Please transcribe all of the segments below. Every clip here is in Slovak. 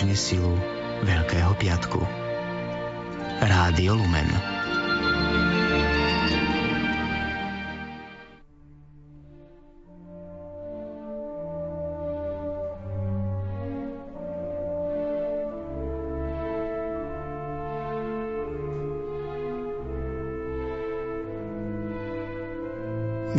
uskutočne silu Veľkého piatku. Rádio Lumen.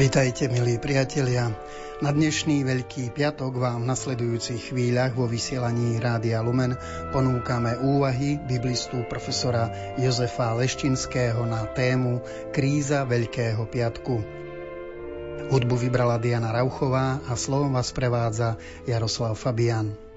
Vitajte, milí priatelia. Na dnešný Veľký piatok vám v nasledujúcich chvíľach vo vysielaní Rádia Lumen ponúkame úvahy biblistu profesora Jozefa Leštinského na tému Kríza Veľkého piatku. Hudbu vybrala Diana Rauchová a slovom vás prevádza Jaroslav Fabian.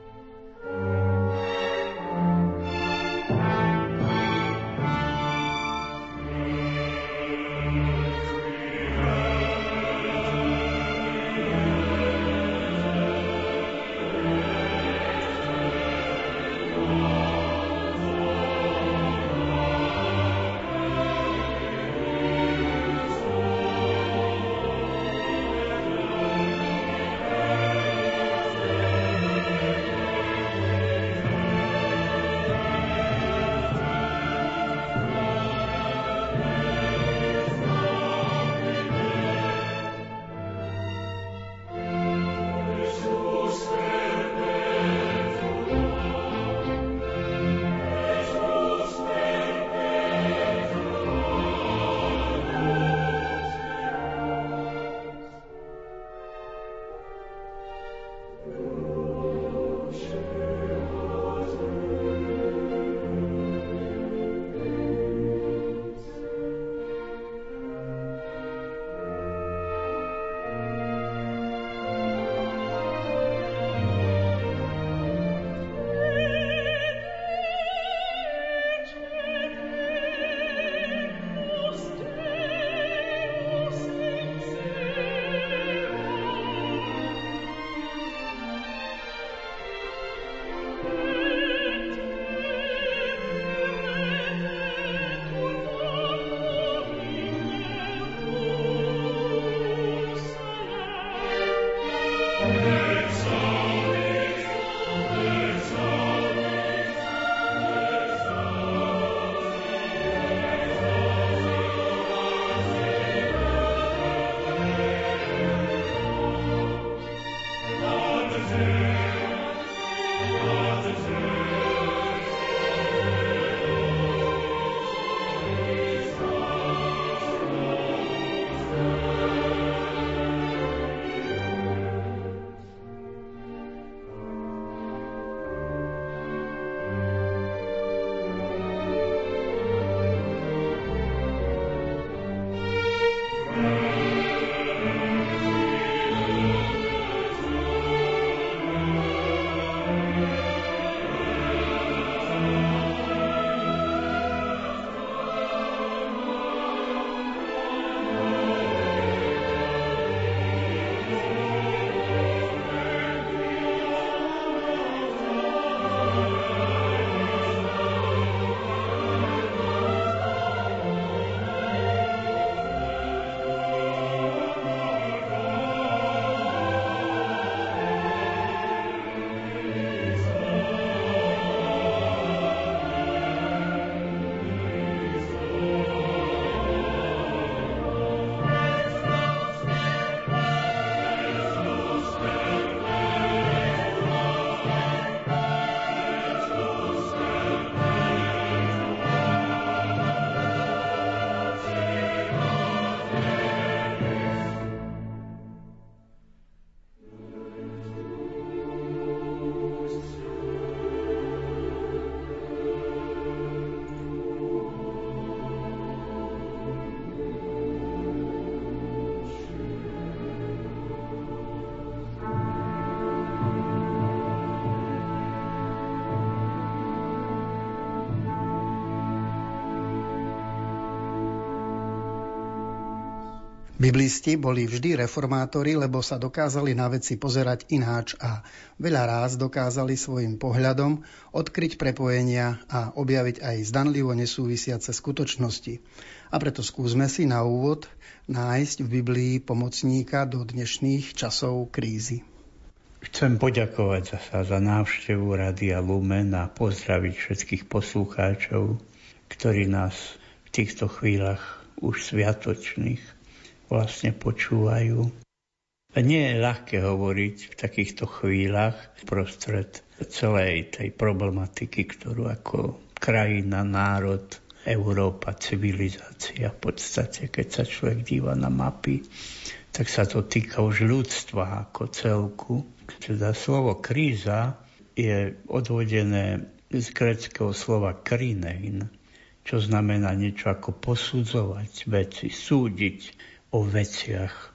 Biblisti boli vždy reformátori, lebo sa dokázali na veci pozerať ináč a veľa ráz dokázali svojim pohľadom odkryť prepojenia a objaviť aj zdanlivo nesúvisiace skutočnosti. A preto skúsme si na úvod nájsť v Biblii pomocníka do dnešných časov krízy. Chcem poďakovať sa za návštevu Radia Lumen a pozdraviť všetkých poslucháčov, ktorí nás v týchto chvíľach už sviatočných vlastne počúvajú. Nie je ľahké hovoriť v takýchto chvíľach prostred celej tej problematiky, ktorú ako krajina, národ, Európa, civilizácia v podstate, keď sa človek díva na mapy, tak sa to týka už ľudstva ako celku. Teda slovo kríza je odvodené z greckého slova krinein, čo znamená niečo ako posudzovať veci, súdiť o veciach,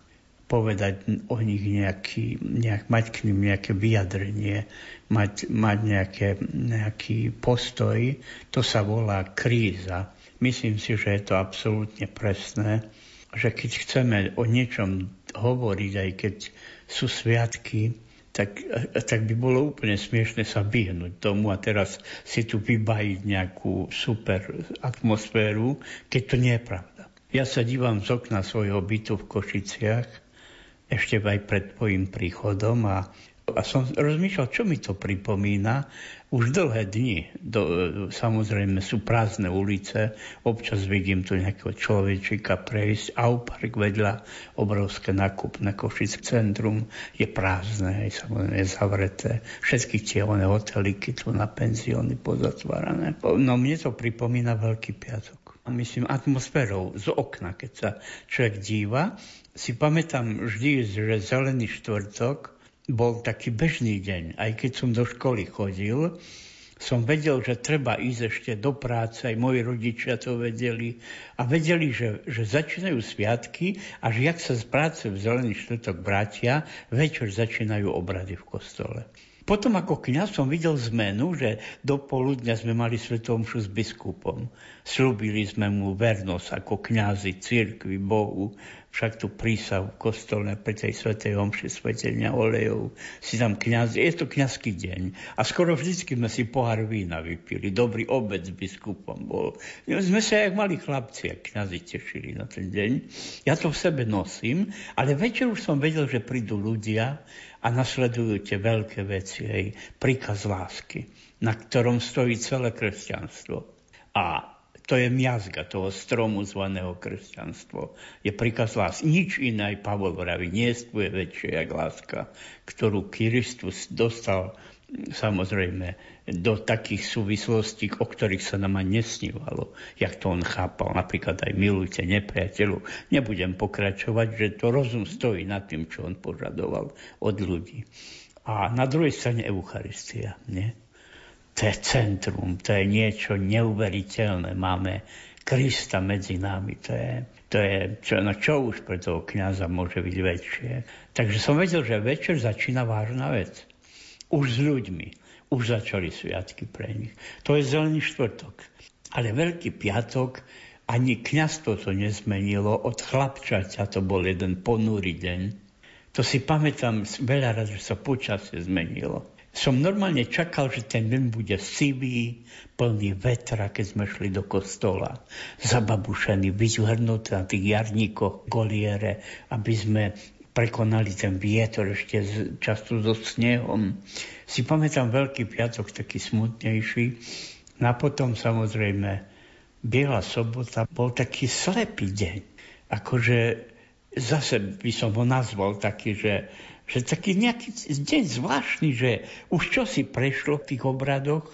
povedať o nich nejaký, nejak, mať k ním nejaké vyjadrenie, mať, mať nejaké, nejaký postoj, to sa volá kríza. Myslím si, že je to absolútne presné, že keď chceme o niečom hovoriť, aj keď sú sviatky, tak, tak by bolo úplne smiešne sa vyhnúť tomu a teraz si tu vybajiť nejakú super atmosféru, keď to nie je pravda. Ja sa dívam z okna svojho bytu v Košiciach ešte aj pred tvojim príchodom a, a som rozmýšľal, čo mi to pripomína. Už dlhé dni, do, samozrejme sú prázdne ulice, občas vidím tu nejakého človečika prejsť, park vedľa, obrovské nakupné Košic centrum je prázdne, je samozrejme zavreté. Všetky tie one hoteliky tu na penzióny pozatvárané. No mne to pripomína Veľký piatok. Myslím atmosférou z okna, keď sa človek díva si pamätám vždy, že zelený štvrtok bol taký bežný deň. Aj keď som do školy chodil, som vedel, že treba ísť ešte do práce, aj moji rodičia to vedeli a vedeli, že, že začínajú sviatky a že jak sa z práce v zelený štvrtok vrátia, večer začínajú obrady v kostole. Potom ako kniaz som videl zmenu, že do poludňa sme mali svetomšu s biskupom. Slúbili sme mu vernosť ako kňazi, cirkvi, Bohu, však tu prísav v kostole pri tej svetej omši svetenia olejov si tam kniaz, je to kňazský deň. A skoro vždycky sme si pohár vína vypili, dobrý obed s biskupom bol. Sme sa jak mali chlapci, a kňazi tešili na ten deň. Ja to v sebe nosím, ale večer už som vedel, že prídu ľudia, a nasledujú tie veľké veci, aj príkaz lásky, na ktorom stojí celé kresťanstvo. A to je miazga toho stromu zvaného kresťanstvo. Je príkaz lásky. Nič iné aj Pavol vraví, nie je väčšie jak láska, ktorú Kristus dostal samozrejme do takých súvislostí, o ktorých sa nám ani nesnívalo, jak to on chápal. Napríklad aj milujte nepriateľu. Nebudem pokračovať, že to rozum stojí nad tým, čo on požadoval od ľudí. A na druhej strane Eucharistia. Nie? To je centrum, to je niečo neuveriteľné. Máme Krista medzi nami. To je, to je čo, no čo už pre toho kniaza môže byť väčšie. Takže som vedel, že večer začína vážna vec už s ľuďmi. Už začali sviatky pre nich. To je zelený štvrtok. Ale Veľký piatok ani kniazstvo to nezmenilo. Od chlapčaťa to bol jeden ponúry deň. To si pamätám veľa raz, že sa počasie zmenilo. Som normálne čakal, že ten deň bude sivý, plný vetra, keď sme šli do kostola. Zababušený, vyzvrnutý na tých jarníkoch goliere, aby sme prekonali ten vietor ešte často so snehom. Si pamätám Veľký piatok taký smutnejší. No a potom samozrejme Biela sobota bol taký slepý deň. Akože zase by som ho nazval taký, že, že taký nejaký deň zvláštny, že už čo si prešlo v tých obradoch,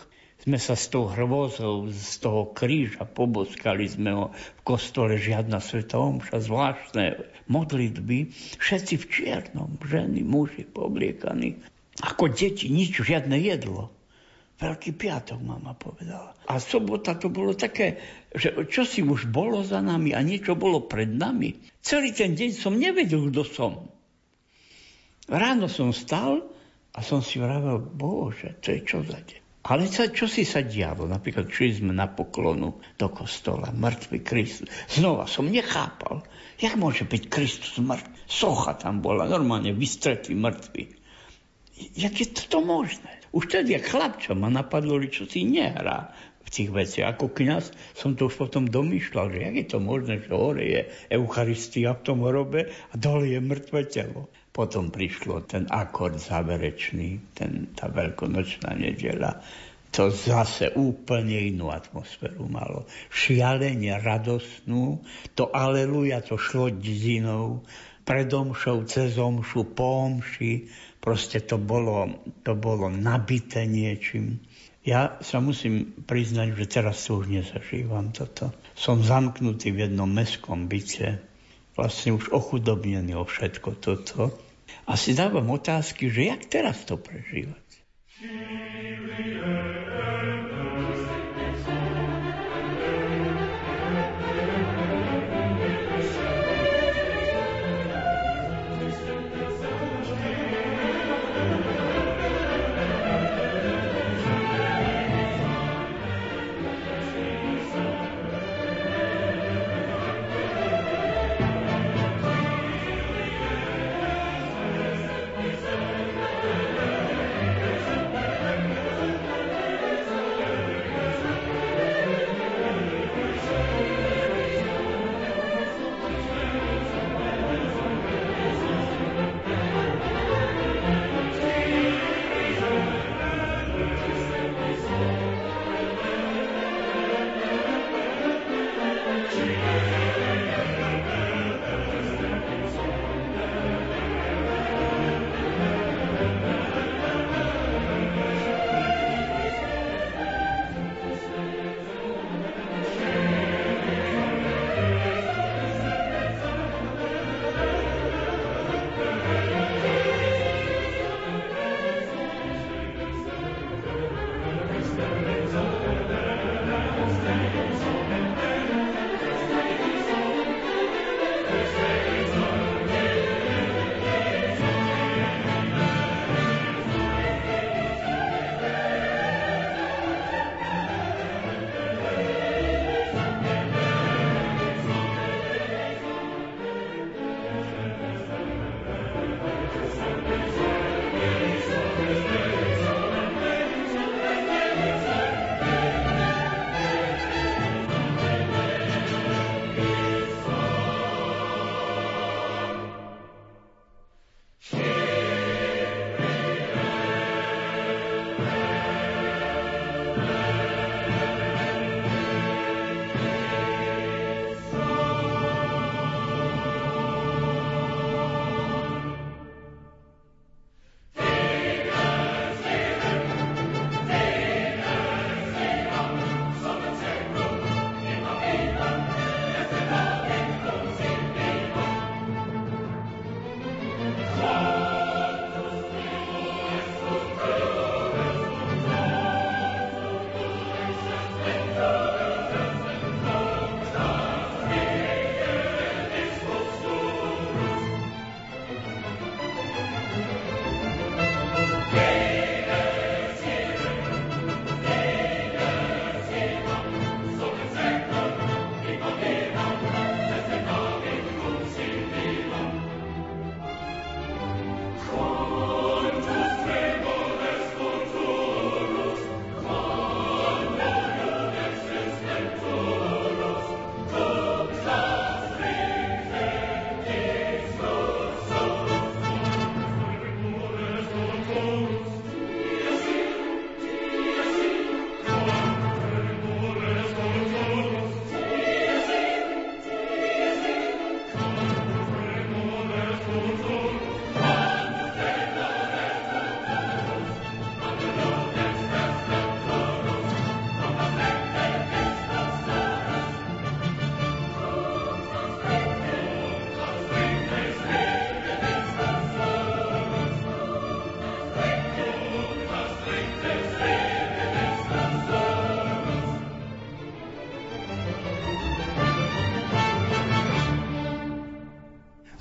sme sa s tou hrôzou, z toho kríža poboskali sme ho v kostole, žiadna sveta omša, zvláštne modlitby, všetci v čiernom, ženy, muži pobliekaní. Ako deti, nič, žiadne jedlo. Veľký piatok, mama povedala. A sobota to bolo také, že čo si už bolo za nami a niečo bolo pred nami. Celý ten deň som nevedel, kto som. Ráno som stal a som si vravel, bože, to je čo za deň. Ale sa, čo si sa dialo? Napríklad šli sme na poklonu do kostola, mŕtvy Kristus. Znova som nechápal, jak môže byť Kristus mŕtvy. Socha tam bola, normálne vystretý mŕtvy. Jak je to možné? Už tedy, jak chlapča ma napadlo, čo si nehrá v tých veciach. Ako kniaz som to už potom domýšľal, že jak je to možné, že hore je Eucharistia v tom hrobe a dole je mŕtve telo. Potom prišlo ten akord záverečný, ten, tá veľkonočná nedela. To zase úplne inú atmosféru malo. Šialene radosnú, to aleluja, to šlo dizinou, predomšou, cez omšu, po omši, proste to bolo, to bolo nabité niečím. Ja sa musím priznať, že teraz to už nezažívam toto. Som zamknutý v jednom mestskom byte, vlastne už ochudobnený o všetko toto a si dávam otázky, že jak teraz to prežívať.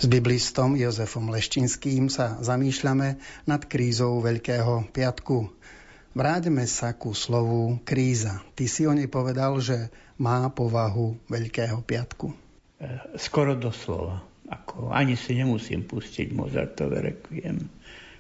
S biblistom Jozefom Leštinským sa zamýšľame nad krízou Veľkého piatku. Vráťme sa ku slovu kríza. Ty si o nej povedal, že má povahu Veľkého piatku. E, skoro doslova. Ako, ani si nemusím pustiť Mozartové requiem.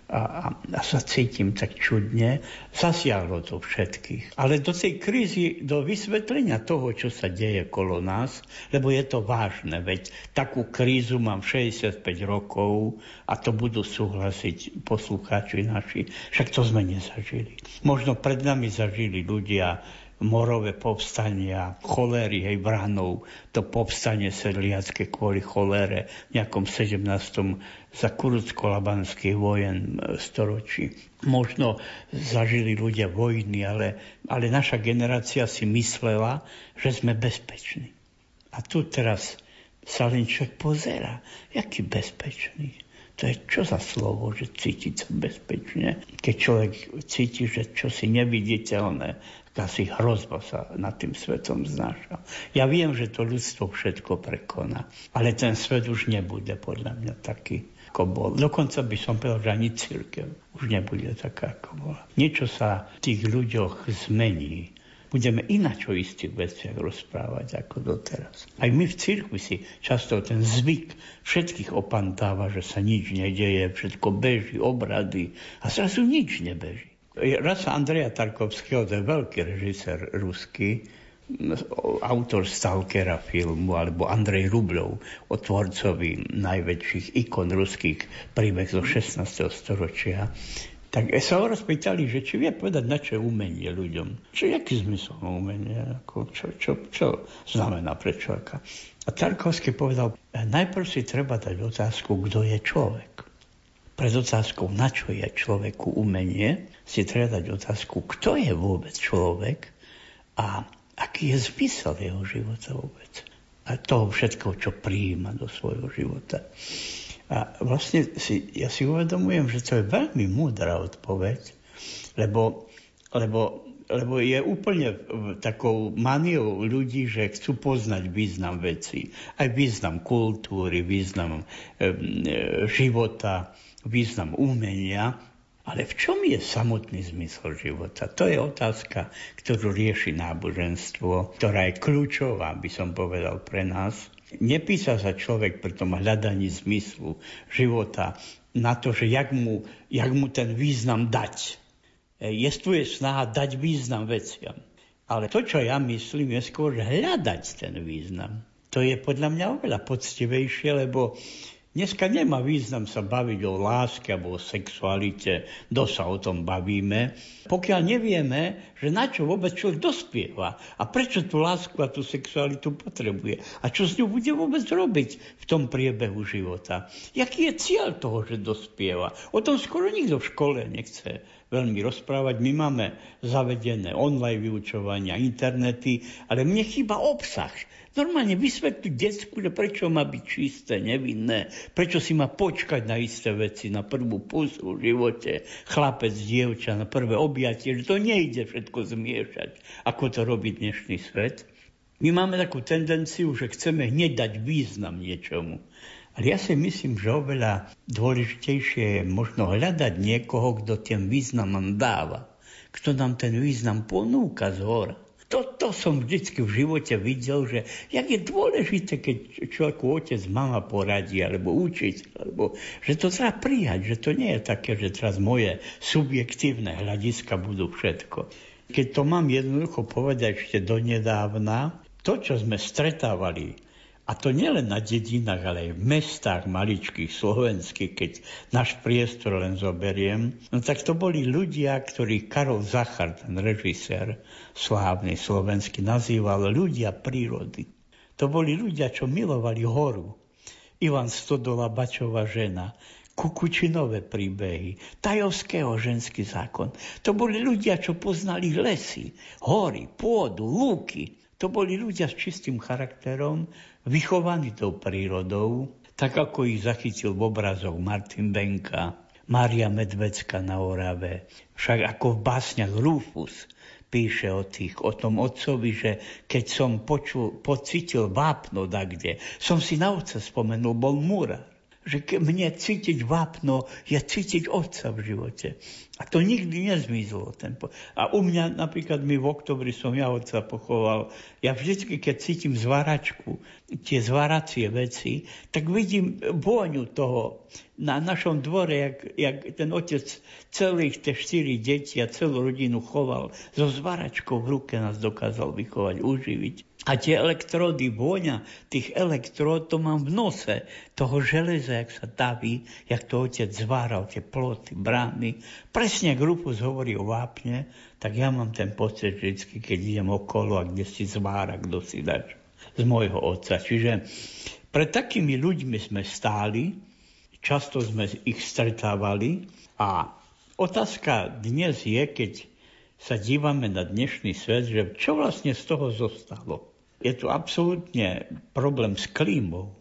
A, a sa cítim tak čudne. Zasiahlo to všetkých. Ale do tej krízy, do vysvetlenia toho, čo sa deje kolo nás, lebo je to vážne, veď takú krízu mám 65 rokov a to budú súhlasiť poslucháči naši. Však to sme nezažili. Možno pred nami zažili ľudia morové povstania, cholery, hej, vránov, to povstanie sedliacké kvôli cholere v nejakom 17. za kurudsko-labanských vojen e, storočí. Možno zažili ľudia vojny, ale, ale naša generácia si myslela, že sme bezpeční. A tu teraz sa len človek pozera, jaký bezpečný. To je čo za slovo, že cítiť sa bezpečne, keď človek cíti, že čo si neviditeľné, asi hrozba sa nad tým svetom znáša. Ja viem, že to ľudstvo všetko prekoná, ale ten svet už nebude podľa mňa taký, ako bol. Dokonca by som povedal, že ani církev už nebude taká, ako bola. Niečo sa v tých ľuďoch zmení budeme ináč o istých veciach rozprávať ako doteraz. Aj my v cirkvi si často ten zvyk všetkých opantáva, že sa nič nedeje, všetko beží, obrady a zrazu nič nebeží. Raz Andreja Tarkovského, to je veľký režisér ruský, autor Stalkera filmu, alebo Andrej Rublov, o tvorcovi najväčších ikon ruských príbeh zo 16. storočia, tak sa ho rozpýtali, že či vie povedať, na čo je umenie ľuďom. Čo, aký zmysel umenie? Ako, čo, čo, čo znamená pre človeka? A Tarkovský povedal, najprv si treba dať otázku, kto je človek. Pred otázkou, na čo je človeku umenie, si treba dať otázku, kto je vôbec človek a aký je zmysel jeho života vôbec. A toho všetko, čo prijíma do svojho života. A vlastne si, ja si uvedomujem, že to je veľmi múdra odpoveď, lebo, lebo, lebo je úplne takou maniou ľudí, že chcú poznať význam veci. Aj význam kultúry, význam e, e, života, význam umenia. Ale v čom je samotný zmysel života? To je otázka, ktorú rieši náboženstvo, ktorá je kľúčová, by som povedal, pre nás. Nepísa sa človek pri tom hľadaní zmyslu života na to, že jak mu, jak mu ten význam dať. E, je tu je snaha dať význam veciam. Ale to, čo ja myslím, je skôr hľadať ten význam. To je podľa mňa oveľa poctivejšie, lebo Dneska nemá význam sa baviť o láske alebo o sexualite, kto sa o tom bavíme, pokiaľ nevieme, že na čo vôbec človek dospieva a prečo tú lásku a tú sexualitu potrebuje a čo s ňou bude vôbec robiť v tom priebehu života. Jaký je cieľ toho, že dospieva? O tom skoro nikto v škole nechce veľmi rozprávať. My máme zavedené online vyučovania, internety, ale mne chýba obsah. Normálne vysvetliť detsku, že prečo má byť čisté, nevinné, prečo si má počkať na isté veci, na prvú pusu v živote, chlapec, dievča, na prvé objatie, že to nejde všetko zmiešať, ako to robí dnešný svet. My máme takú tendenciu, že chceme hneď dať význam niečomu. Ale ja si myslím, že oveľa dôležitejšie je možno hľadať niekoho, kto ten význam dáva. Kto nám ten význam ponúka z hora toto som vždycky v živote videl, že jak je dôležité, keď človeku otec, mama poradí, alebo učiteľ, alebo že to treba prijať, že to nie je také, že teraz moje subjektívne hľadiska budú všetko. Keď to mám jednoducho povedať ešte donedávna, to, čo sme stretávali a to nielen na dedinách, ale aj v mestách maličkých, slovenských, keď náš priestor len zoberiem, no tak to boli ľudia, ktorí Karol Zachar, ten režisér slávny slovenský, nazýval ľudia prírody. To boli ľudia, čo milovali horu. Ivan Stodola, Bačová žena, Kukučinové príbehy, Tajovského ženský zákon. To boli ľudia, čo poznali lesy, hory, pôdu, lúky. To boli ľudia s čistým charakterom, vychovaní tou prírodou, tak ako ich zachytil v obrazoch Martin Benka, Mária Medvecka na Orave. Však ako v básniach Rufus píše o, tých, o tom otcovi, že keď som počul, pocitil vápno kde, som si na otca spomenul, bol múra. Že mne cítiť vápno je cítiť otca v živote. A to nikdy nezmizlo. Ten po... A u mňa napríklad my v oktobri som ja otca pochoval. Ja vždy, keď cítim zváračku, tie zváracie veci, tak vidím vôňu toho. Na našom dvore, jak, jak ten otec celých tie štyri deti a celú rodinu choval, so zváračkou v ruke nás dokázal vychovať, uživiť. A tie elektródy, vôňa tých elektród, to mám v nose, toho železa, jak sa daví, jak to otec zváral, tie ploty, brány. Presne ak Rufus hovorí o vápne, tak ja mám ten pocit vždy, keď idem okolo a kde si zvára, kto si dač z môjho otca. Čiže pred takými ľuďmi sme stáli, často sme ich stretávali a otázka dnes je, keď sa dívame na dnešný svet, že čo vlastne z toho zostalo je tu absolútne problém s klímou,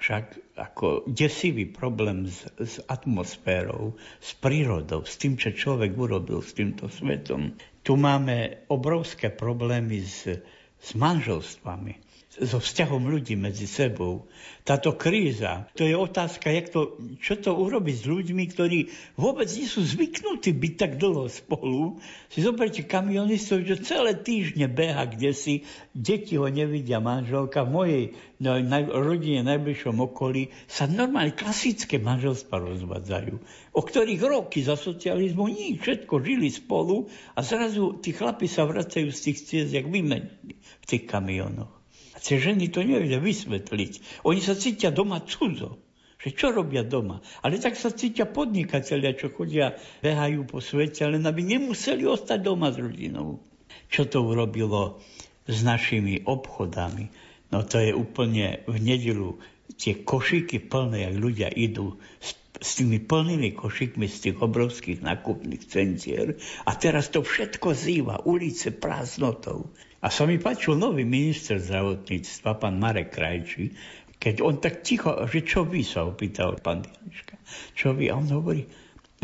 však ako desivý problém s, s atmosférou, s prírodou, s tým, čo človek urobil s týmto svetom. Tu máme obrovské problémy s, s manželstvami so vzťahom ľudí medzi sebou. Táto kríza, to je otázka, jak to, čo to urobiť s ľuďmi, ktorí vôbec nie sú zvyknutí byť tak dlho spolu. Si zoberte kamionistov, že celé týždne beha kde si, deti ho nevidia, manželka. V mojej no, na, rodine, najbližšom okolí sa normálne klasické manželstva rozvádzajú, o ktorých roky za socializmu nič, všetko žili spolu a zrazu tí chlapi sa vracajú z tých ciest, jak vymenení v tých kamionoch. Tie ženy to nevedia vysvetliť. Oni sa cítia doma cudzo. Že čo robia doma? Ale tak sa cítia podnikatelia, čo chodia, behajú po svete, len aby nemuseli ostať doma s rodinou. Čo to urobilo s našimi obchodami? No to je úplne v nedelu tie košíky plné, jak ľudia idú s, s tými plnými košíkmi z tých obrovských nákupných centier a teraz to všetko zýva, ulice prázdnotou. A sa mi páčil nový minister zdravotníctva, pán Marek Krajčí, keď on tak ticho, že čo vy sa opýtal pán Janička, čo vy? A on hovorí,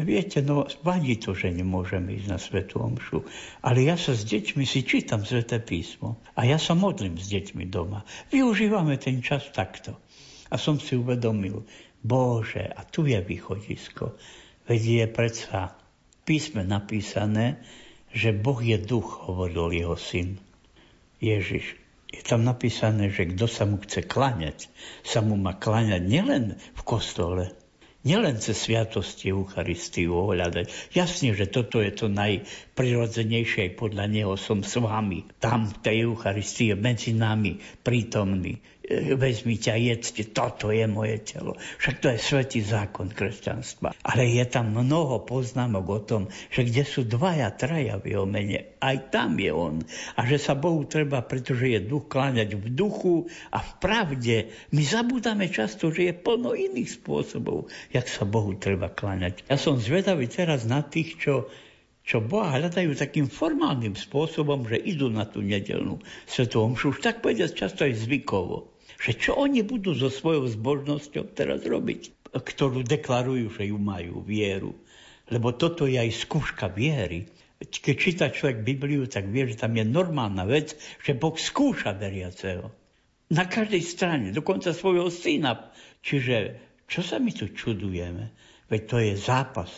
viete, no vadí to, že nemôžeme ísť na Svetu Omšu, ale ja sa s deťmi si čítam Sveté písmo a ja sa modlím s deťmi doma. Využívame ten čas takto. A som si uvedomil, Bože, a tu je východisko. Veď je predsa písme napísané, že Boh je duch, hovoril jeho syn. Ježiš. Je tam napísané, že kto sa mu chce klaňať, sa mu má klaňať nielen v kostole, nielen cez sviatosti Eucharistiu ohľadať. Jasne, že toto je to najprirodzenejšie, podľa neho som s vami. Tam v tej Eucharistii medzi nami prítomný. E, vezmi ťa, jedzte, toto je moje telo. Však to je svetý zákon kresťanstva. Ale je tam mnoho poznámok o tom, že kde sú dvaja, traja v jeho mene, aj tam je on. A že sa Bohu treba, pretože je duch, kláňať v duchu a v pravde. My zabudáme často, že je plno iných spôsobov, jak sa Bohu treba kláňať. Ja som zvedavý teraz na tých, čo čo Boha hľadajú takým formálnym spôsobom, že idú na tú nedelnú svetovú omšu, už tak povedať často aj zvykovo že čo oni budú so svojou zbožnosťou teraz robiť, ktorú deklarujú, že ju majú, vieru. Lebo toto je aj skúška viery. Keď číta človek Bibliu, tak vie, že tam je normálna vec, že Boh skúša veriaceho. Na každej strane, dokonca svojho syna. Čiže čo sa my tu čudujeme? Veď to je zápas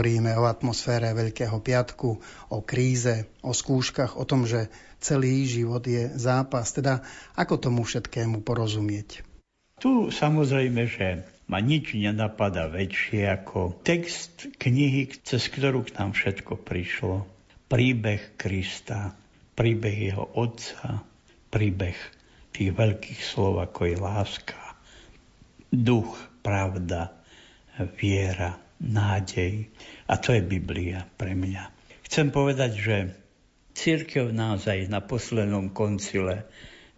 Hovoríme o atmosfére Veľkého piatku, o kríze, o skúškach, o tom, že celý život je zápas. Teda ako tomu všetkému porozumieť? Tu samozrejme, že ma nič nenapadá väčšie ako text knihy, cez ktorú k nám všetko prišlo. Príbeh Krista, príbeh jeho otca, príbeh tých veľkých slov, ako je láska, duch, pravda, viera, nádej. A to je Biblia pre mňa. Chcem povedať, že církev naozaj na poslednom koncile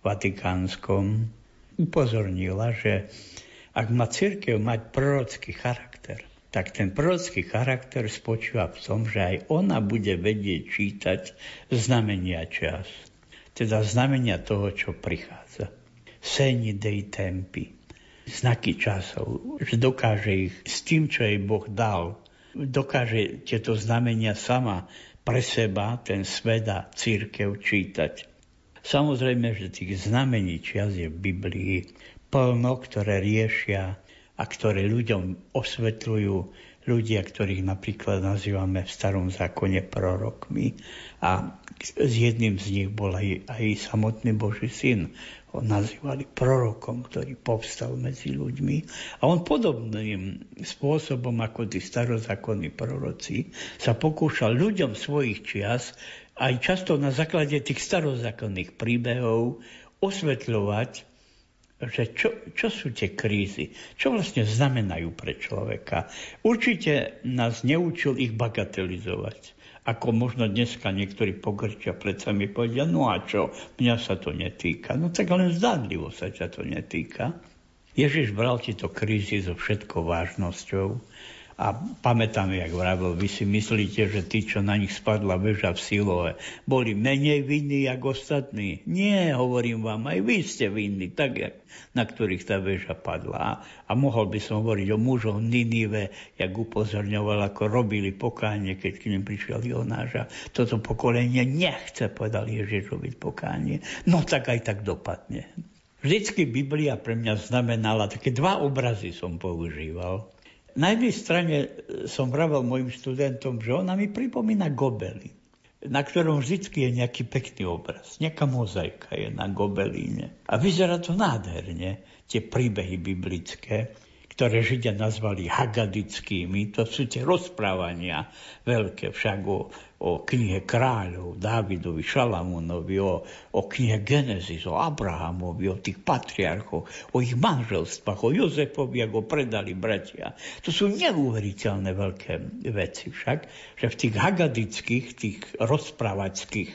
vatikánskom upozornila, že ak má církev mať prorocký charakter, tak ten prorocký charakter spočíva v tom, že aj ona bude vedieť čítať znamenia čas. Teda znamenia toho, čo prichádza. Seni dei tempi znaky časov, že dokáže ich s tým, čo jej Boh dal, dokáže tieto znamenia sama pre seba, ten svet a církev čítať. Samozrejme, že tých znamení čias je v Biblii plno, ktoré riešia a ktoré ľuďom osvetľujú ľudia, ktorých napríklad nazývame v starom zákone prorokmi. A s jedným z nich bol aj, aj samotný Boží syn, ho nazývali prorokom, ktorý povstal medzi ľuďmi. A on podobným spôsobom ako tí starozákonní proroci sa pokúšal ľuďom svojich čias aj často na základe tých starozákonných príbehov osvetľovať, že čo, čo sú tie krízy, čo vlastne znamenajú pre človeka. Určite nás neučil ich bagatelizovať ako možno dneska niektorí pogrčia plecami povedia, no a čo, mňa sa to netýka. No tak len zdánlivo sa ťa to netýka. Ježiš bral tieto krízy so všetkou vážnosťou a pamätám, jak vravil, vy si myslíte, že tí, čo na nich spadla väža v Silove, boli menej vinní, ako ostatní. Nie, hovorím vám, aj vy ste vinní, tak, jak, na ktorých tá väža padla. A mohol by som hovoriť o mužoch Ninive, jak upozorňoval, ako robili pokánie, keď k nim prišiel Jonáš. toto pokolenie nechce, povedal Ježiš, robiť pokánie. No tak aj tak dopadne. Vždycky Biblia pre mňa znamenala, také dva obrazy som používal. Na jednej strane e, som vravel mojim študentom, že ona mi pripomína gobelin, na ktorom vždy je nejaký pekný obraz. Nejaká mozaika je na gobelíne. A vyzerá to nádherne, tie príbehy biblické ktoré Židia nazvali hagadickými. To sú tie rozprávania veľké však o, o knihe kráľov, Dávidovi, Šalamúnovi, o, o knihe Genesis, o Abrahamovi, o tých patriarchoch, o ich manželstvách, o Jozefovi, ako predali bratia. To sú neuveriteľné veľké veci však, že v tých hagadických, tých rozprávačských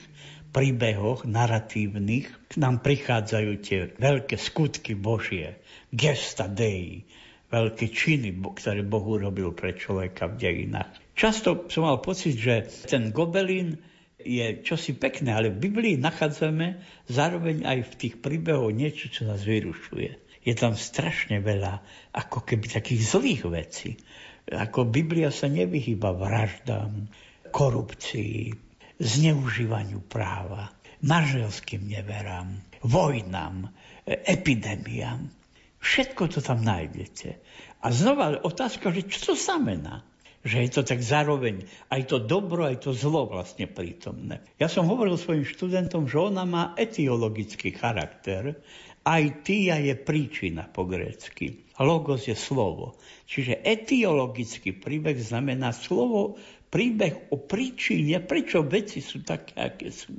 príbehoch naratívnych k nám prichádzajú tie veľké skutky Božie, gesta Dei, veľké činy, ktoré Boh urobil pre človeka v dejinách. Často som mal pocit, že ten gobelín je čosi pekné, ale v Biblii nachádzame zároveň aj v tých príbehoch niečo, čo nás vyrušuje. Je tam strašne veľa ako keby takých zlých vecí. Ako Biblia sa nevyhýba vraždám, korupcii, zneužívaniu práva, manželským neverám, vojnám, epidémiám. Všetko to tam nájdete. A znova otázka, že čo to znamená? Že je to tak zároveň aj to dobro, aj to zlo vlastne prítomné. Ja som hovoril svojim študentom, že ona má etiologický charakter, aj tia je príčina po grécky. Logos je slovo. Čiže etiologický príbeh znamená slovo, príbeh o príčine, prečo veci sú také, aké sú.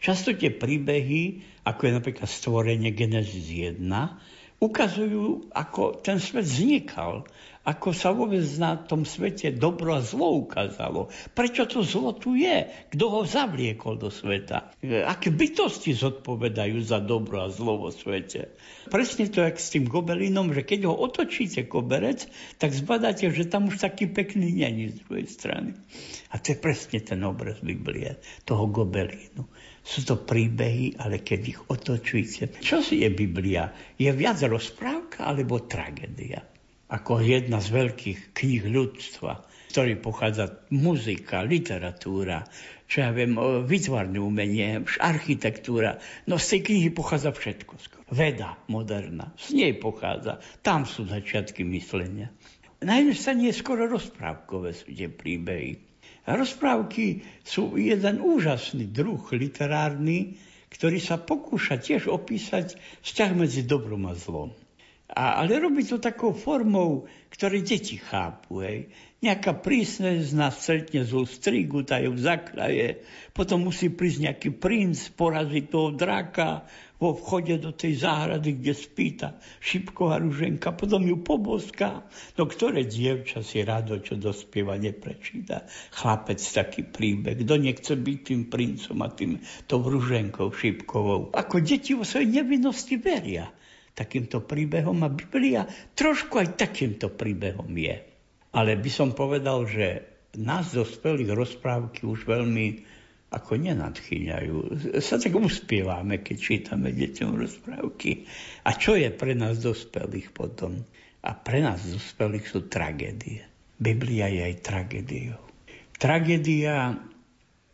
Často tie príbehy, ako je napríklad stvorenie Genesis 1, ukazujú, ako ten svet vznikal, ako sa vôbec na tom svete dobro a zlo ukázalo. Prečo to zlo tu je? Kto ho zavliekol do sveta? Aké bytosti zodpovedajú za dobro a zlo vo svete? Presne to, jak s tým gobelínom, že keď ho otočíte koberec, tak zbadáte, že tam už taký pekný není z druhej strany. A to je presne ten obraz Biblie, toho gobelínu. Sú to príbehy, ale keď ich otočíte. Čo si je Biblia? Je viac rozprávka alebo tragédia? Ako jedna z veľkých kníh ľudstva, ktorý pochádza muzika, literatúra, čo ja viem, vytvarné umenie, architektúra. No z tej knihy pochádza všetko. Veda moderná, z nej pochádza. Tam sú začiatky myslenia. na jednej strane je skoro rozprávkové sú tie príbehy. Rozprávky sú jeden úžasný druh literárny, ktorý sa pokúša tiež opísať vzťah medzi dobrom a zlom. A, ale robí to takou formou, ktoré deti chápu. Hej. Nejaká prísne z nás stretne zlú strigu, tá ju zakraje, potom musí prísť nejaký princ, poraziť toho draka, vo vchode do tej záhrady, kde spýta šipková ruženka, potom ju poboská. No ktoré dievča si rado, čo dospieva, neprečíta. Chlapec taký príbeh. Kto nechce byť tým princom a tým tou ruženkou šipkovou. Ako deti vo svojej nevinnosti veria takýmto príbehom a Biblia trošku aj takýmto príbehom je. Ale by som povedal, že nás dospelých rozprávky už veľmi ako nenadchýňajú. Sa tak uspievame, keď čítame deťom rozprávky. A čo je pre nás dospelých potom? A pre nás dospelých sú tragédie. Biblia je aj tragédiou. Tragédia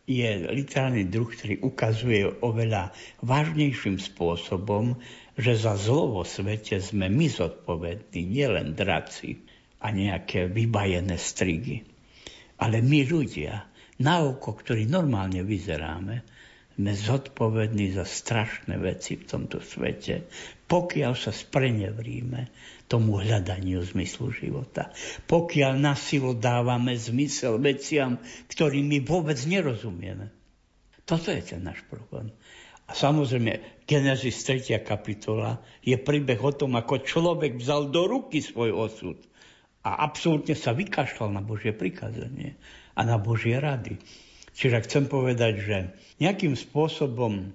je literárny druh, ktorý ukazuje oveľa vážnejším spôsobom, že za zlo vo svete sme my zodpovední, nielen draci a nejaké vybajené strigy, ale my ľudia, na oko, ktorý normálne vyzeráme, sme zodpovední za strašné veci v tomto svete, pokiaľ sa sprenevríme tomu hľadaniu zmyslu života. Pokiaľ na silu dávame zmysel veciam, ktorým my vôbec nerozumieme. Toto je ten náš problém. Samozrejme, Genesis 3. kapitola je príbeh o tom, ako človek vzal do ruky svoj osud a absolútne sa vykašľal na Božie prikázanie a na Božie rady. Čiže chcem povedať, že nejakým spôsobom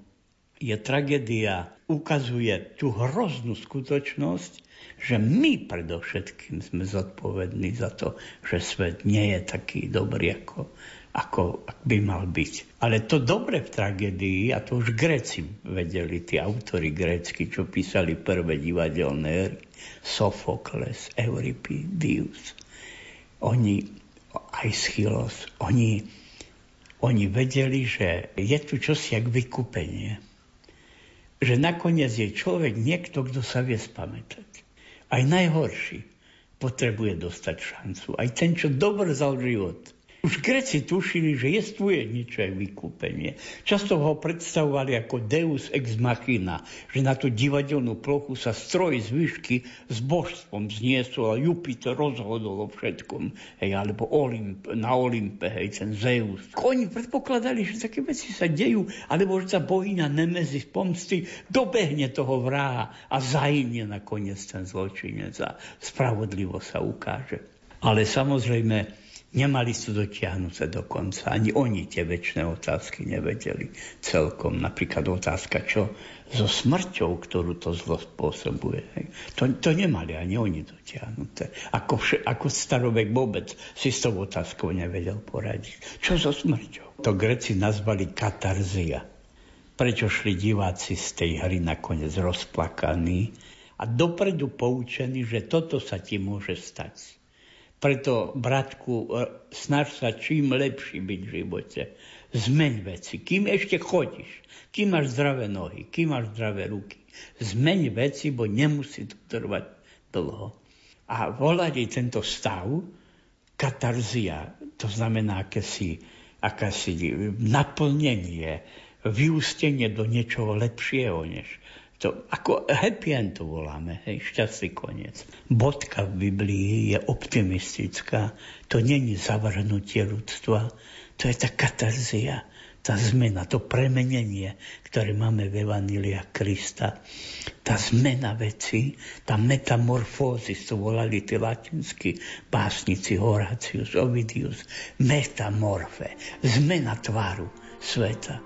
je tragédia, ukazuje tú hroznú skutočnosť, že my predovšetkým sme zodpovední za to, že svet nie je taký dobrý, ako, ako by mal byť. Ale to dobre v tragédii, a to už Gréci vedeli, tí autory grécky, čo písali prvé divadelné hry, Sofokles, Euripidius, oni aj Schylos, oni, oni vedeli, že je tu čosi jak vykúpenie. Že nakoniec je človek niekto, kto sa vie spamätať. Aj najhorší potrebuje dostať šancu. Aj ten, čo dobre zal život – už Greci tušili, že jestvuje niečo aj vykúpenie. Často ho predstavovali ako deus ex machina, že na tú divadelnú plochu sa stroj z výšky s božstvom zniesol a Jupiter rozhodol o všetkom. Hej, alebo Olymp, na Olympe, hej, ten Zeus. Oni predpokladali, že také veci sa dejú, alebo že sa bohyňa Nemezis pomsty dobehne toho vraha a zahynie nakoniec ten zločinec a spravodlivo sa ukáže. Ale samozrejme, Nemali sú dotiahnuté do konca. Ani oni tie väčšie otázky nevedeli celkom. Napríklad otázka, čo so smrťou, ktorú to zlo spôsobuje. To, to nemali ani oni dotiahnuté. Ako, vše, ako starovek vôbec si s tou otázkou nevedel poradiť. Čo so smrťou? To Greci nazvali katarzia. Prečo šli diváci z tej hry nakoniec rozplakaní a dopredu poučení, že toto sa ti môže stať preto, bratku, e, snaž sa čím lepší byť v živote. Zmeň veci. Kým ešte chodíš, kým máš zdravé nohy, kým máš zdravé ruky. Zmeň veci, bo nemusí to trvať dlho. A volali tento stav katarzia, to znamená akési, akési naplnenie, vyústenie do niečoho lepšieho, než to, ako happy end to voláme, hej, šťastný koniec. Bodka v Biblii je optimistická. To není zavrhnutie ľudstva, to je tá katarzia, tá zmena, to premenenie, ktoré máme v Evanília Krista. Tá zmena veci, tá metamorfózis, to volali tí latinskí básnici Horacius, Ovidius. Metamorfe, zmena tváru sveta.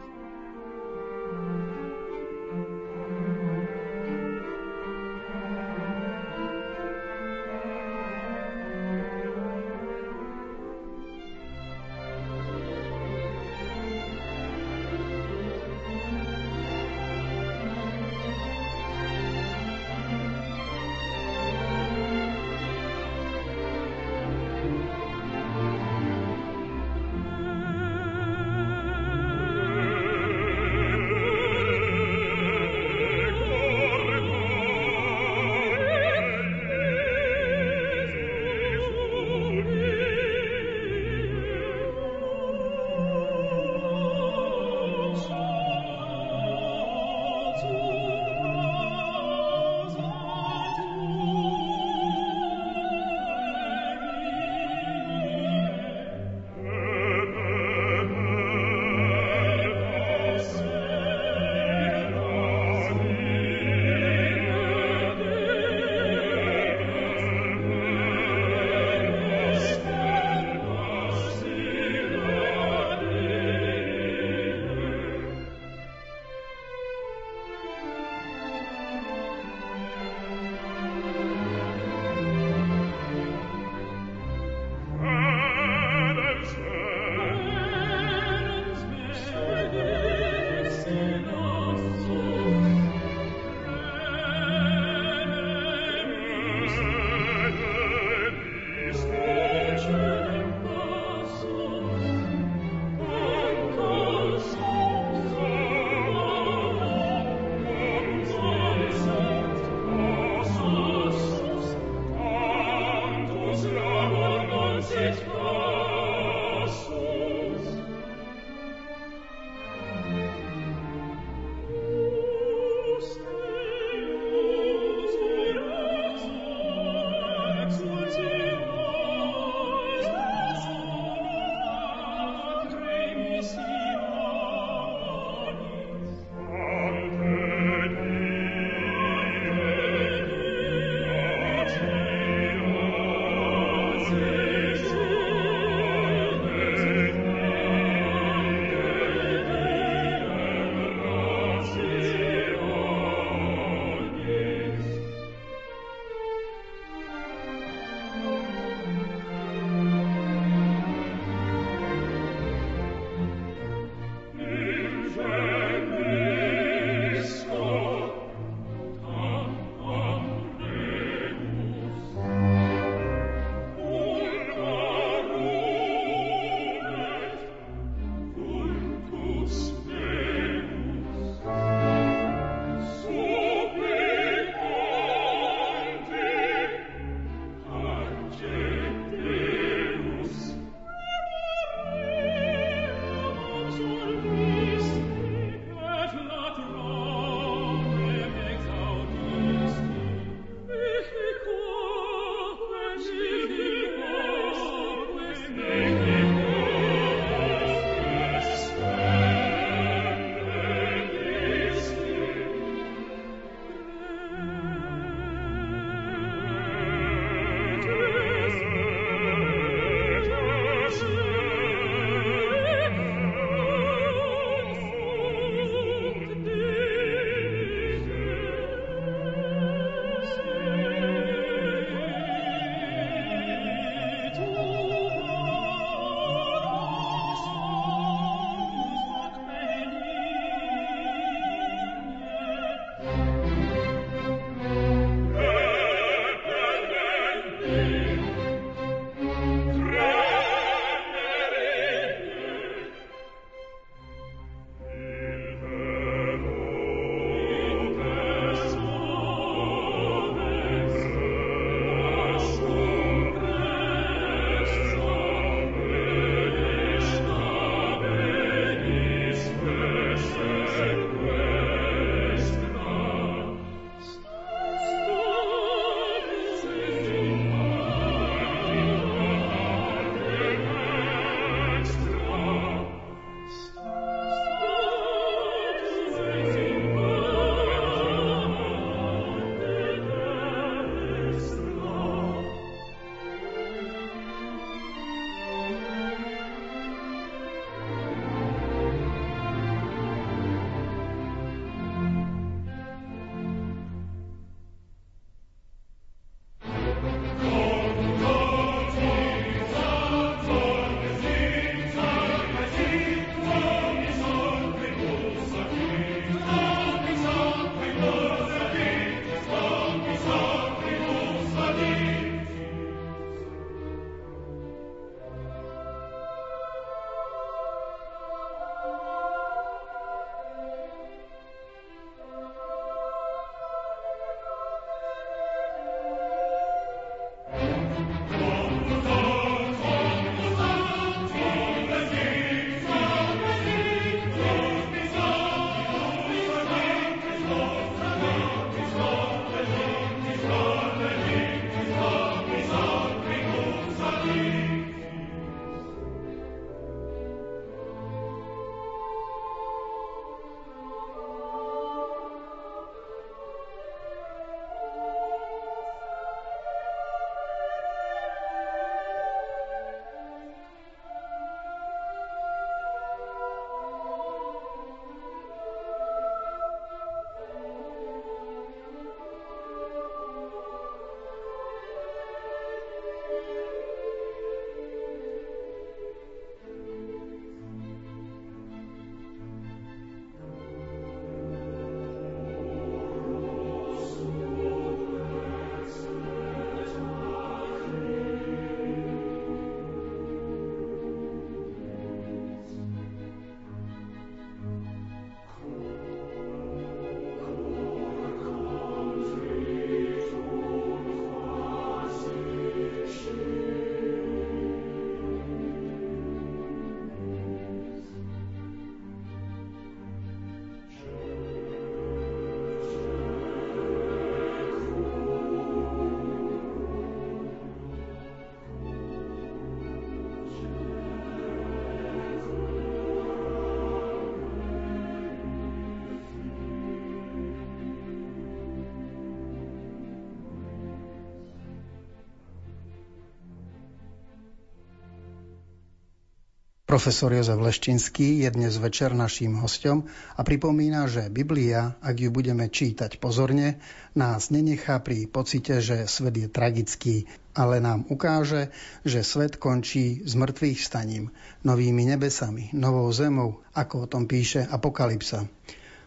Profesor Jozef Leštinský je dnes večer naším hostom a pripomína, že Biblia, ak ju budeme čítať pozorne, nás nenechá pri pocite, že svet je tragický, ale nám ukáže, že svet končí s mŕtvych staním, novými nebesami, novou zemou, ako o tom píše Apokalypsa.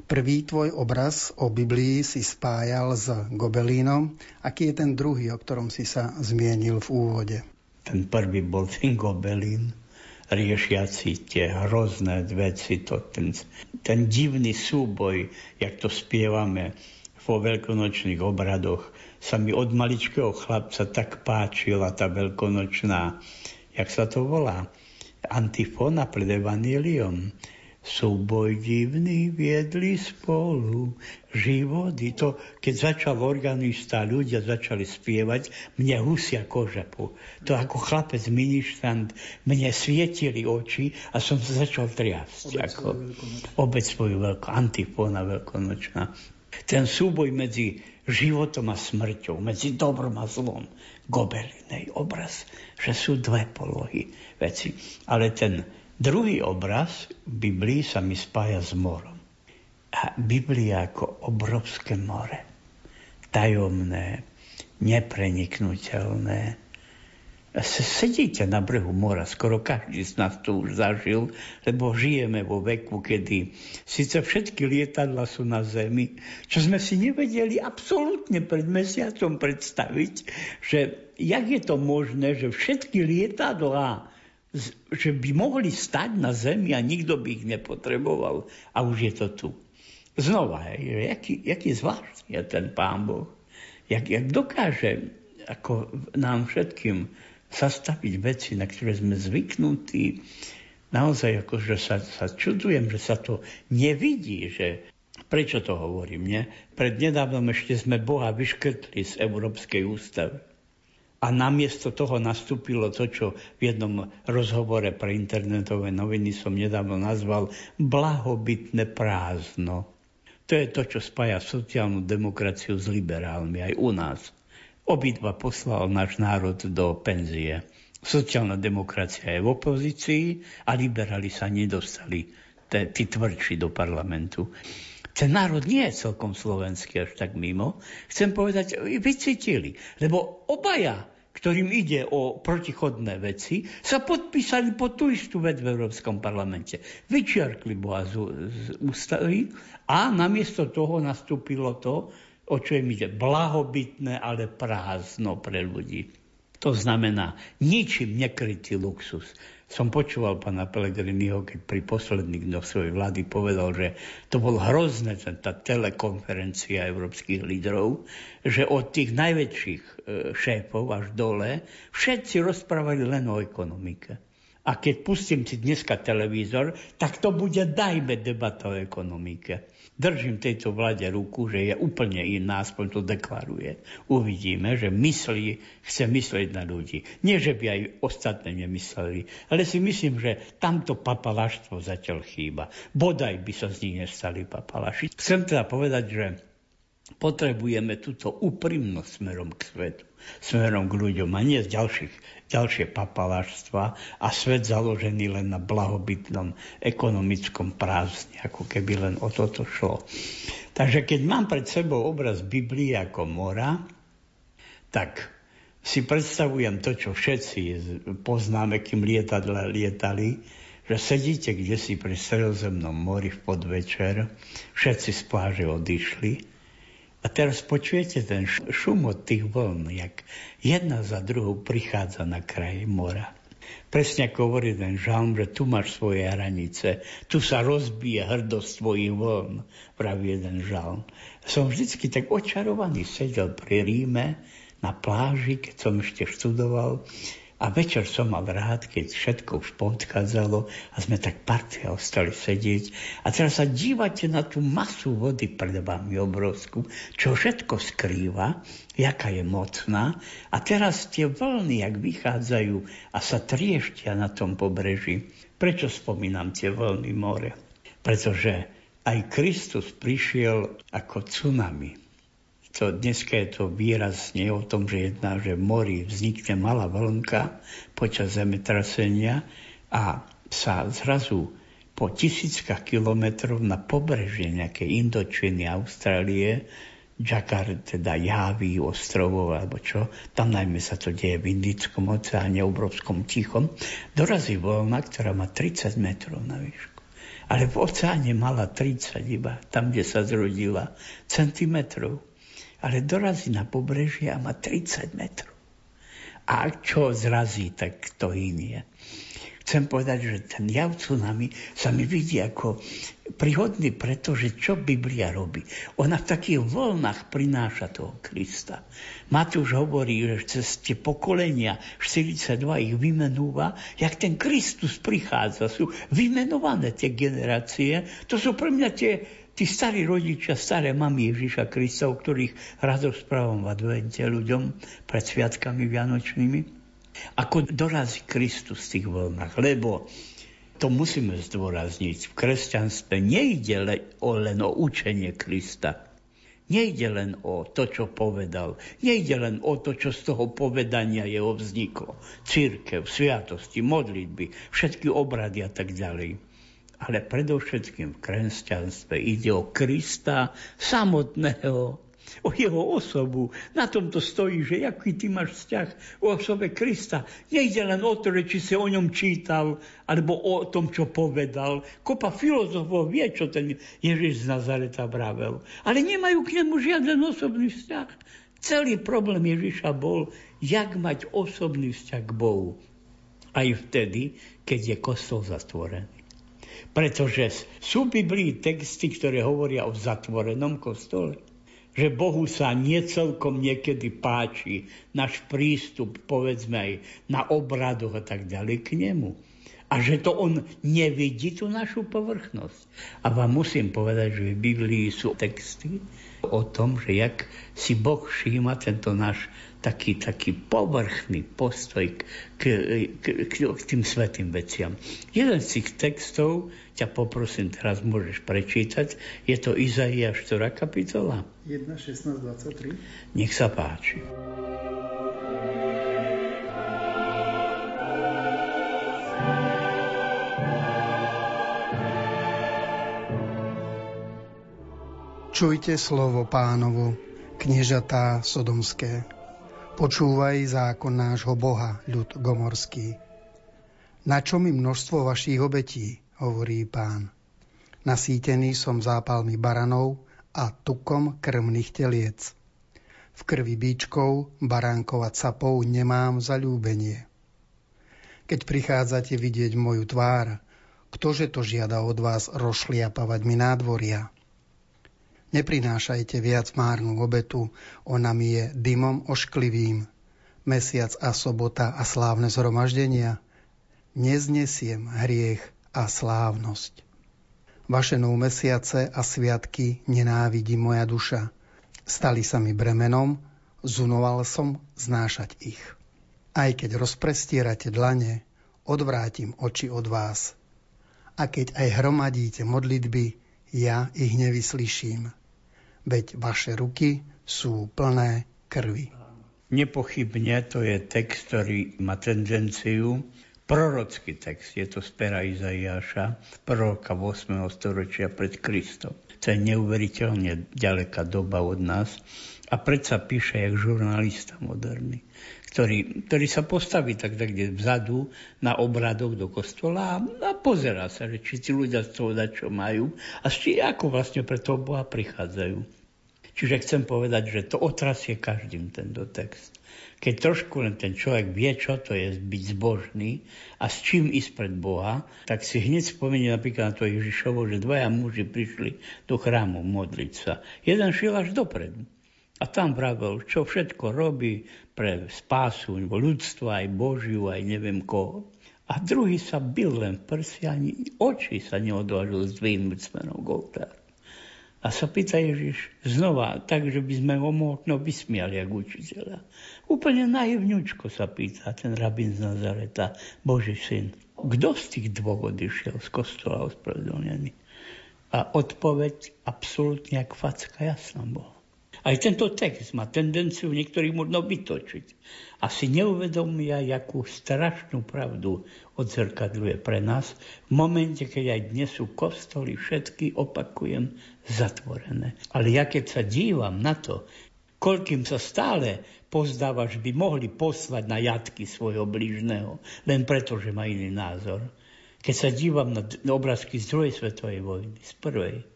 Prvý tvoj obraz o Biblii si spájal s Gobelínom. Aký je ten druhý, o ktorom si sa zmienil v úvode? Ten prvý bol ten Gobelín, riešiaci tie hrozné veci, to, ten, ten divný súboj, jak to spievame vo veľkonočných obradoch, sa mi od maličkého chlapca tak páčila tá veľkonočná, jak sa to volá, antifona pred Evangelium súboj divný viedli spolu životy. To, keď začal organista, ľudia začali spievať, mne husia koža. To ako chlapec ministrant, mne svietili oči a som sa začal triasť. Obec ako, obec svoju veľkú, antifóna veľkonočná. Ten súboj medzi životom a smrťou, medzi dobrom a zlom. Gobelinej obraz, že sú dve polohy veci. Ale ten Druhý obraz v Biblii sa mi spája s morom. A Biblia ako obrovské more. Tajomné, nepreniknutelné. Sedíte na brehu mora, skoro každý z nás to už zažil, lebo žijeme vo veku, kedy síce všetky lietadla sú na Zemi, čo sme si nevedeli absolútne pred mesiacom predstaviť, že jak je to možné, že všetky lietadlá že by mohli stať na zemi a nikto by ich nepotreboval. A už je to tu. Znova, hej, jaký, jaký zvláštny je ten Pán Boh. Jak, jak dokáže ako nám všetkým zastaviť veci, na ktoré sme zvyknutí. Naozaj akože sa, sa čudujem, že sa to nevidí, že prečo to hovorím, nie? Pred nedávnom ešte sme Boha vyškrtli z Európskej ústavy. A namiesto toho nastúpilo to, čo v jednom rozhovore pre internetové noviny som nedávno nazval blahobytné prázdno. To je to, čo spája sociálnu demokraciu s liberálmi aj u nás. Obidva poslal náš národ do penzie. Sociálna demokracia je v opozícii a liberáli sa nedostali, tí tvrdší do parlamentu ten národ nie je celkom slovenský až tak mimo. Chcem povedať, vycítili, lebo obaja ktorým ide o protichodné veci, sa podpísali pod tú istú vec v Európskom parlamente. Vyčiarkli Boha z, z ústavy a namiesto toho nastúpilo to, o čo im ide, blahobytné, ale prázdno pre ľudí. To znamená ničím nekrytý luxus som počúval pána Pelegriniho, keď pri posledných dňoch svojej vlády povedal, že to bol hrozné, tá telekonferencia európskych lídrov, že od tých najväčších e, šéfov až dole všetci rozprávali len o ekonomike. A keď pustím si dneska televízor, tak to bude dajme debata o ekonomike držím tejto vláde ruku, že je úplne iná, aspoň to deklaruje. Uvidíme, že myslí, chce myslieť na ľudí. Nie, že by aj ostatné nemysleli, ale si myslím, že tamto papalaštvo zatiaľ chýba. Bodaj by sa z nich nestali papalaši. Chcem teda povedať, že potrebujeme túto úprimnosť smerom k svetu, smerom k ľuďom a nie z ďalších, ďalšie papaláštva a svet založený len na blahobytnom ekonomickom prázdne, ako keby len o toto šlo. Takže keď mám pred sebou obraz Biblie ako mora, tak si predstavujem to, čo všetci poznáme, kým lietadla lietali, že sedíte kde si pri stredozemnom mori v podvečer, všetci z pláže odišli a teraz počujete ten šum od tých vln, jak jedna za druhou prichádza na kraj mora. Presne ako hovorí ten žalm, že tu máš svoje hranice, tu sa rozbije hrdosť tvojich vln, praví jeden žalm. Som vždycky tak očarovaný, sedel pri Ríme na pláži, keď som ešte študoval a večer som mal rád, keď všetko už podchádzalo a sme tak partia ostali sedieť. A teraz sa dívate na tú masu vody pred vami obrovskú, čo všetko skrýva, jaká je mocná. A teraz tie vlny, jak vychádzajú a sa trieštia na tom pobreží. Prečo spomínam tie vlny more? Pretože aj Kristus prišiel ako tsunami to, dneska je to výraz nie o tom, že jedná, že v mori vznikne malá vlnka počas zemetrasenia a sa zrazu po tisíckach kilometrov na pobrežie nejakej Indočiny, Austrálie, Jakar, teda Javy, ostrovov alebo čo, tam najmä sa to deje v Indickom oceáne, obrovskom tichom, dorazí voľna, ktorá má 30 metrov na výšku. Ale v oceáne mala 30 iba, tam, kde sa zrodila, centimetrov. Ale dorazí na pobrežie a má 30 metrov. A čo zrazí, tak to inie chcem povedať, že ten jav tsunami sa mi vidí ako príhodný, pretože čo Biblia robí? Ona v takých voľnách prináša toho Krista. Matúš hovorí, že cez tie pokolenia 42 ich vymenúva, jak ten Kristus prichádza. Sú vymenované tie generácie. To sú pre mňa tie, tí starí rodičia, staré mamy Ježiša Krista, o ktorých rád rozprávam v advente ľuďom pred sviatkami vianočnými ako dorazí Kristus v tých voľnách, lebo to musíme zdôrazniť. V kresťanstve nejde len o, len o učenie Krista. Nejde len o to, čo povedal. Nejde len o to, čo z toho povedania jeho vzniklo. Církev, sviatosti, modlitby, všetky obrady a tak ďalej. Ale predovšetkým v kresťanstve ide o Krista samotného, o jeho osobu. Na tom to stojí, že aký ty máš vzťah o osobe Krista. Nejde len o to, či si o ňom čítal, alebo o tom, čo povedal. Kopa filozofov vie, čo ten Ježiš z Nazareta vravel. Ale nemajú k nemu žiaden osobný vzťah. Celý problém Ježiša bol, jak mať osobný vzťah k Bohu. Aj vtedy, keď je kostol zatvorený. Pretože sú v Biblii texty, ktoré hovoria o zatvorenom kostole že Bohu sa necelkom niekedy páči náš prístup, povedzme aj na obradoch a tak ďalej k nemu. A že to on nevidí tú našu povrchnosť. A vám musím povedať, že v Biblii sú texty o tom, že jak si Boh všíma tento náš taký, taký povrchný postoj k, k, k, k, k tým svetým veciam. Jeden z tých textov ťa poprosím, teraz môžeš prečítať. Je to Izaiáš 4. kapitola? 1, 16, 23. Nech sa páči. Čujte slovo pánovo, kniežatá sodomské. Počúvaj zákon nášho Boha, ľud gomorský. Na čo mi množstvo vašich obetí, hovorí pán. Nasýtený som zápalmi baranov a tukom krmných teliec. V krvi bíčkov, baránkov a capov nemám zalúbenie. Keď prichádzate vidieť moju tvár, ktože to žiada od vás rozšliapavať mi nádvoria? Neprinášajte viac márnu obetu, ona mi je dymom ošklivým. Mesiac a sobota a slávne zhromaždenia. Neznesiem hriech a slávnosť. Vaše nov mesiace a sviatky nenávidí moja duša. Stali sa mi bremenom, zunoval som znášať ich. Aj keď rozprestierate dlane, odvrátim oči od vás. A keď aj hromadíte modlitby, ja ich nevyslyším veď vaše ruky sú plné krvi. Nepochybne to je text, ktorý má tendenciu prorocký text, je to z pera Izaiáša, proroka 8. storočia pred Kristom. To je neuveriteľne ďaleká doba od nás a predsa píše jak žurnalista moderný, ktorý, ktorý sa postaví tak kde vzadu na obradoch do kostola a, a pozerá sa, že či tí ľudia z toho čo majú a či ako vlastne pre toho Boha prichádzajú. Čiže chcem povedať, že to otrasie každým tento text. Keď trošku len ten človek vie, čo to je byť zbožný a s čím ísť pred Boha, tak si hneď spomenie napríklad na to Ježišovo, že dvaja muži prišli do chrámu modliť sa. Jeden šiel až dopredu. A tam vravel, čo všetko robí pre spásu ľudstvo, aj Božiu, aj neviem koho. A druhý sa bil len v prsi, ani oči sa neodvážil zdvihnúť smerom k oltáru. A sa pýta Ježiš znova, tak, by sme ho možno vysmiali ako učiteľa. Úplne naivňučko sa pýta ten rabín z Nazareta, Boží syn. Kto z tých dvoch odišiel z kostola ospravedlnený? A odpoveď absolútne jak facka jasná bola. Aj tento text má tendenciu niektorých možno vytočiť. A si neuvedomia, akú strašnú pravdu odzrkadľuje pre nás v momente, keď aj dnes sú kostoly všetky, opakujem, zatvorené. Ale ja keď sa dívam na to, koľkým sa stále pozdáva, že by mohli poslať na jatky svojho blížneho, len preto, že má iný názor. Keď sa dívam na obrázky z druhej svetovej vojny, z prvej,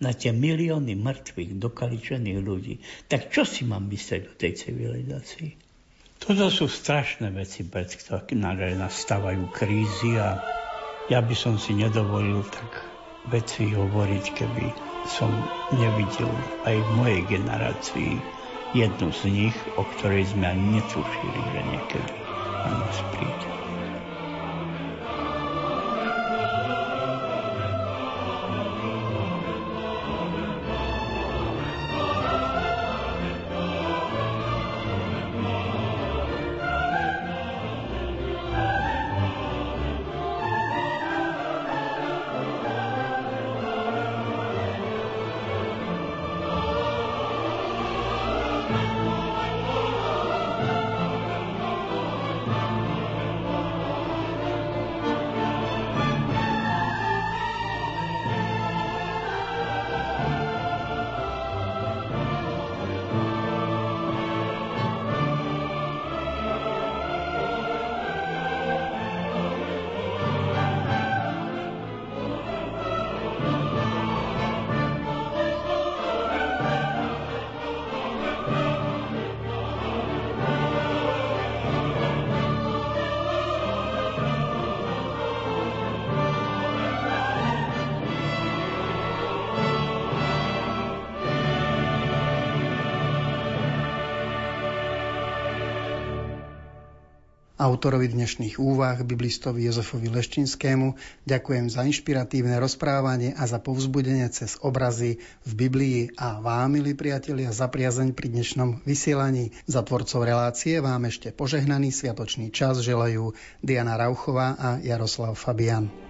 na tie milióny mŕtvych, dokaličených ľudí. Tak čo si mám myslieť o tej civilizácii? Toto sú strašné veci, pred ktorými nastávajú krízy a ja by som si nedovolil tak veci hovoriť, keby som nevidel aj v mojej generácii jednu z nich, o ktorej sme ani netušili, že niekedy na nás príde. Autorovi dnešných úvah, biblistovi Jozefovi Leštinskému, ďakujem za inšpiratívne rozprávanie a za povzbudenie cez obrazy v Biblii a vám, milí priatelia, za priazeň pri dnešnom vysielaní. Za tvorcov relácie vám ešte požehnaný sviatočný čas želajú Diana Rauchová a Jaroslav Fabian.